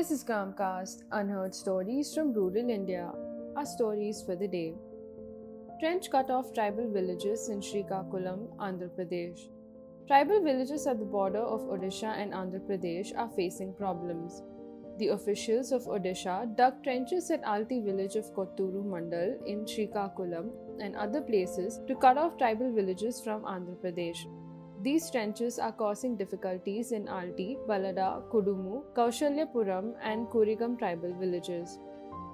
This is Gramcast, unheard stories from rural India. Our stories for the day. Trench cut off tribal villages in Srikakulam, Andhra Pradesh. Tribal villages at the border of Odisha and Andhra Pradesh are facing problems. The officials of Odisha dug trenches at Alti village of Kotturu Mandal in Srikakulam and other places to cut off tribal villages from Andhra Pradesh. These trenches are causing difficulties in Alti, Balada, Kudumu, Kaushalyapuram, and Kurigam tribal villages.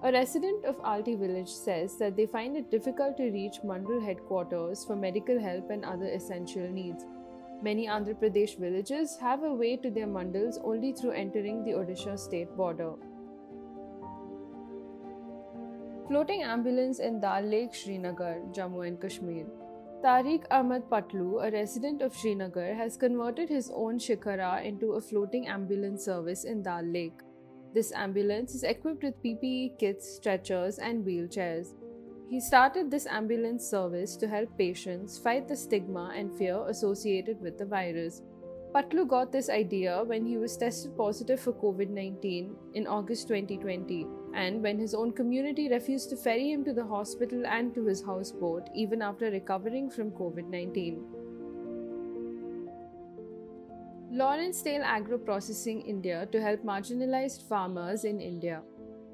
A resident of Alti village says that they find it difficult to reach Mandal headquarters for medical help and other essential needs. Many Andhra Pradesh villages have a way to their mandals only through entering the Odisha state border. Floating ambulance in Dal Lake, Srinagar, Jammu and Kashmir. Tariq Ahmad Patlu, a resident of Srinagar, has converted his own Shikara into a floating ambulance service in Dal Lake. This ambulance is equipped with PPE kits, stretchers, and wheelchairs. He started this ambulance service to help patients fight the stigma and fear associated with the virus. Patlu got this idea when he was tested positive for COVID 19 in August 2020 and when his own community refused to ferry him to the hospital and to his houseboat even after recovering from COVID 19. Lawrencedale Agro Processing India to help marginalized farmers in India.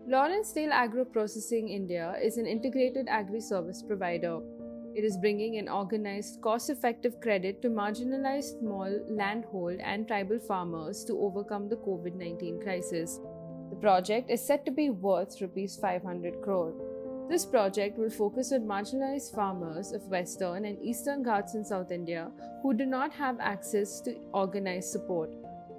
Lawrencedale Agro Processing India is an integrated agri service provider. It is bringing an organized, cost effective credit to marginalized small landhold and tribal farmers to overcome the COVID 19 crisis. The project is said to be worth Rs 500 crore. This project will focus on marginalized farmers of Western and Eastern Ghats in South India who do not have access to organized support.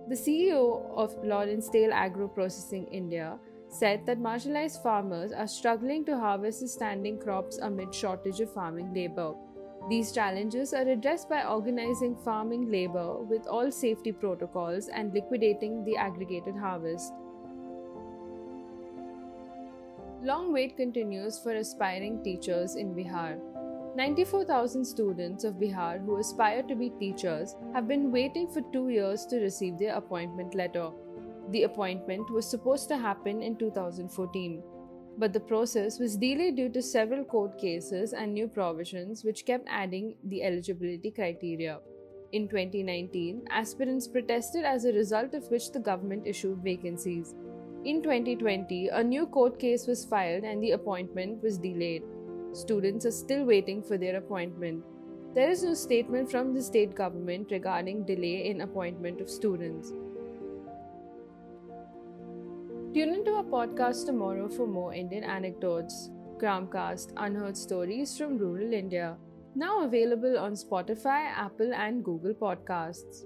The CEO of Lawrencedale Agro Processing India said that marginalized farmers are struggling to harvest the standing crops amid shortage of farming labor. These challenges are addressed by organizing farming labor with all safety protocols and liquidating the aggregated harvest. Long wait continues for aspiring teachers in Bihar. 94,000 students of Bihar who aspire to be teachers have been waiting for two years to receive their appointment letter. The appointment was supposed to happen in 2014, but the process was delayed due to several court cases and new provisions which kept adding the eligibility criteria. In 2019, aspirants protested as a result of which the government issued vacancies. In 2020, a new court case was filed and the appointment was delayed. Students are still waiting for their appointment. There is no statement from the state government regarding delay in appointment of students. Tune into our podcast tomorrow for more Indian anecdotes. Gramcast Unheard Stories from Rural India. Now available on Spotify, Apple, and Google Podcasts.